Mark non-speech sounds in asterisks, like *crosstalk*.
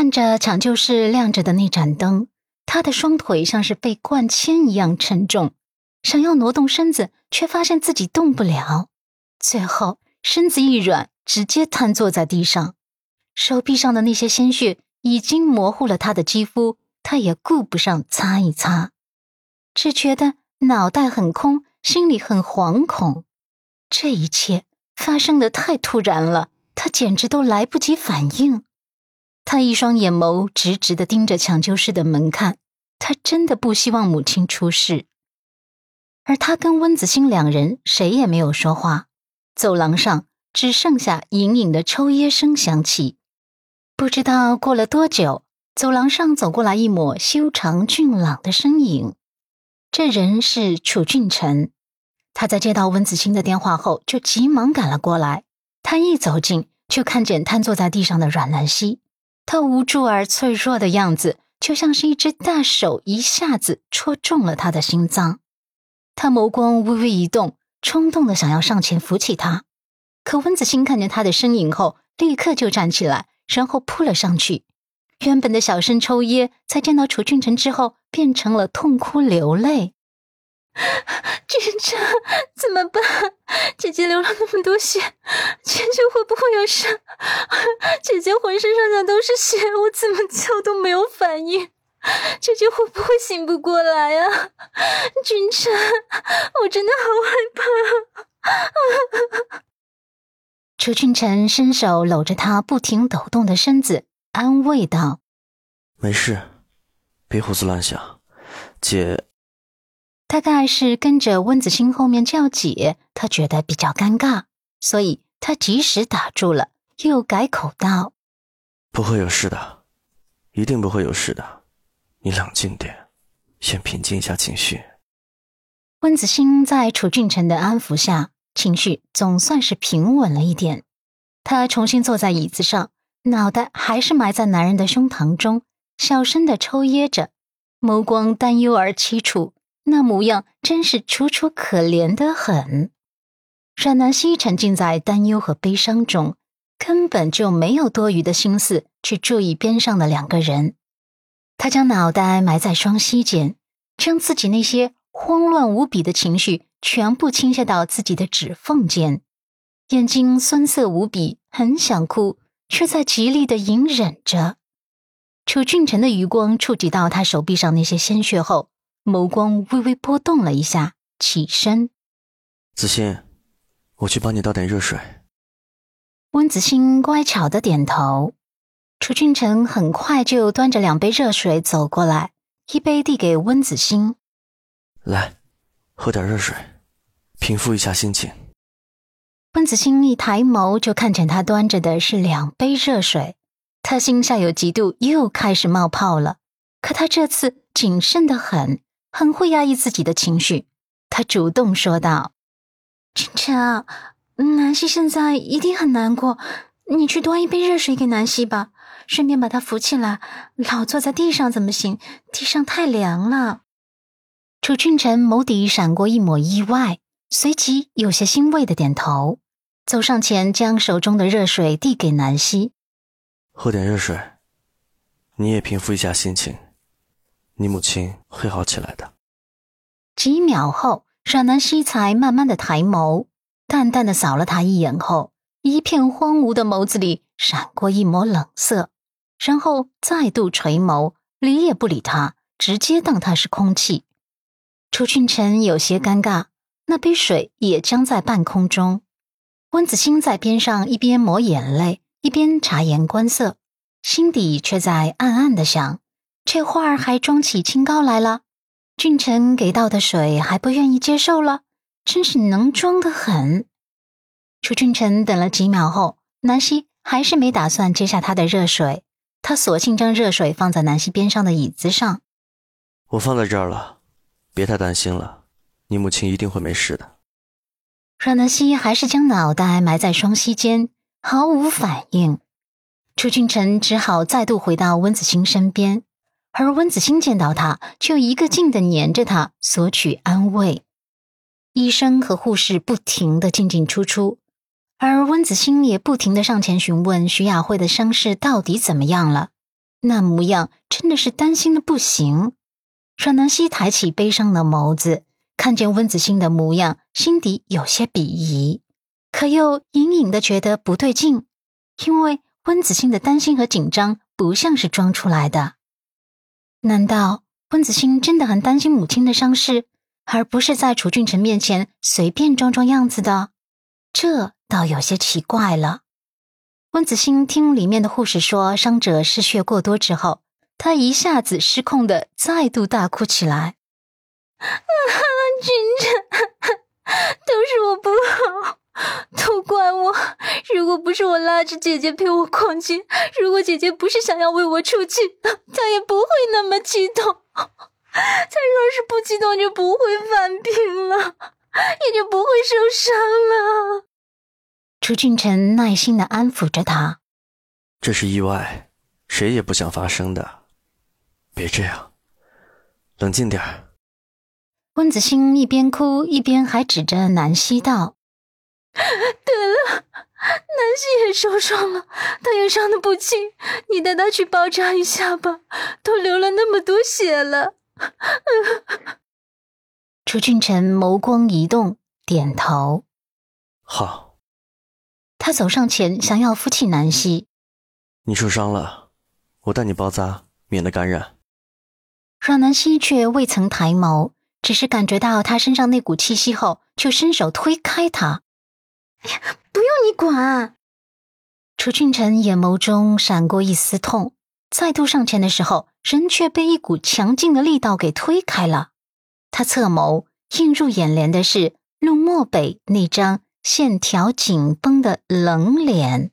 看着抢救室亮着的那盏灯，他的双腿像是被灌铅一样沉重，想要挪动身子，却发现自己动不了。最后身子一软，直接瘫坐在地上，手臂上的那些鲜血已经模糊了他的肌肤，他也顾不上擦一擦，只觉得脑袋很空，心里很惶恐。这一切发生的太突然了，他简直都来不及反应。他一双眼眸直直的盯着抢救室的门看，他真的不希望母亲出事。而他跟温子欣两人谁也没有说话，走廊上只剩下隐隐的抽噎声响起。不知道过了多久，走廊上走过来一抹修长俊朗的身影，这人是楚俊辰。他在接到温子欣的电话后，就急忙赶了过来。他一走近，就看见瘫坐在地上的阮兰希。他无助而脆弱的样子，就像是一只大手一下子戳中了他的心脏。他眸光微微一动，冲动的想要上前扶起他。可温子欣看见他的身影后，立刻就站起来，然后扑了上去。原本的小声抽噎，在见到楚俊辰之后，变成了痛哭流泪。*laughs* 俊辰，怎么办？姐姐流了那么多血，姐姐会不会有事？姐姐浑身上下都是血，我怎么叫都没有反应，姐姐会不会醒不过来啊？君臣，我真的好害怕。楚俊辰伸手搂着她不停抖动的身子，安慰道：“没事，别胡思乱想，姐。”大概是跟着温子欣后面叫姐，他觉得比较尴尬，所以他及时打住了，又改口道：“不会有事的，一定不会有事的，你冷静点，先平静一下情绪。”温子欣在楚俊辰的安抚下，情绪总算是平稳了一点。他重新坐在椅子上，脑袋还是埋在男人的胸膛中，小声的抽噎着，眸光担忧而凄楚。那模样真是楚楚可怜的很。阮南希沉浸在担忧和悲伤中，根本就没有多余的心思去注意边上的两个人。他将脑袋埋在双膝间，将自己那些慌乱无比的情绪全部倾泻到自己的指缝间，眼睛酸涩无比，很想哭，却在极力的隐忍着。楚俊辰的余光触及到他手臂上那些鲜血后。眸光微微波动了一下，起身。子欣，我去帮你倒点热水。温子欣乖巧的点头。楚俊辰很快就端着两杯热水走过来，一杯递给温子欣，来，喝点热水，平复一下心情。温子欣一抬眸就看见他端着的是两杯热水，他心下有嫉妒，又开始冒泡了。可他这次谨慎的很。很会压抑自己的情绪，他主动说道：“晨晨啊，南希现在一定很难过，你去端一杯热水给南希吧，顺便把她扶起来。老坐在地上怎么行？地上太凉了。”楚俊辰眸底闪过一抹意外，随即有些欣慰的点头，走上前将手中的热水递给南希：“喝点热水，你也平复一下心情。”你母亲会好起来的。几秒后，阮南希才慢慢的抬眸，淡淡的扫了他一眼后，一片荒芜的眸子里闪过一抹冷色，然后再度垂眸，理也不理他，直接当他是空气。楚俊辰有些尴尬，那杯水也僵在半空中。温子欣在边上一边抹眼泪，一边察言观色，心底却在暗暗的想。这话儿还装起清高来了，俊臣给倒的水还不愿意接受了，真是能装的很。楚俊臣等了几秒后，南希还是没打算接下他的热水，他索性将热水放在南希边上的椅子上。我放在这儿了，别太担心了，你母亲一定会没事的。阮南希还是将脑袋埋在双膝间，毫无反应。楚俊臣只好再度回到温子欣身边。而温子欣见到他，就一个劲的黏着他，索取安慰。医生和护士不停的进进出出，而温子欣也不停的上前询问徐雅慧的伤势到底怎么样了。那模样真的是担心的不行。阮南希抬起悲伤的眸子，看见温子欣的模样，心底有些鄙夷，可又隐隐的觉得不对劲，因为温子欣的担心和紧张不像是装出来的。难道温子欣真的很担心母亲的伤势，而不是在楚俊辰面前随便装装样子的？这倒有些奇怪了。温子欣听里面的护士说伤者失血过多之后，他一下子失控的再度大哭起来。啊，君臣，*laughs* 都是我不好，如果不是我拉着姐姐陪我逛街，如果姐姐不是想要为我出气，*laughs* 她也不会那么激动。*laughs* 她若是不激动，就不会犯病了，也就不会受伤了。楚俊辰耐心的安抚着她：“这是意外，谁也不想发生的。别这样，冷静点儿。”温子欣一边哭一边还指着南希道：“ *laughs* 对了，南希也受伤了，她也伤得不轻，你带她去包扎一下吧，都流了那么多血了。*laughs* ”楚俊辰眸光一动，点头：“好。”他走上前，想要扶起南希。你受伤了，我带你包扎，免得感染。阮南希却未曾抬眸，只是感觉到他身上那股气息后，就伸手推开他。不用你管。楚俊辰眼眸中闪过一丝痛，再度上前的时候，人却被一股强劲的力道给推开了。他侧眸，映入眼帘的是陆漠北那张。线条紧绷的冷脸。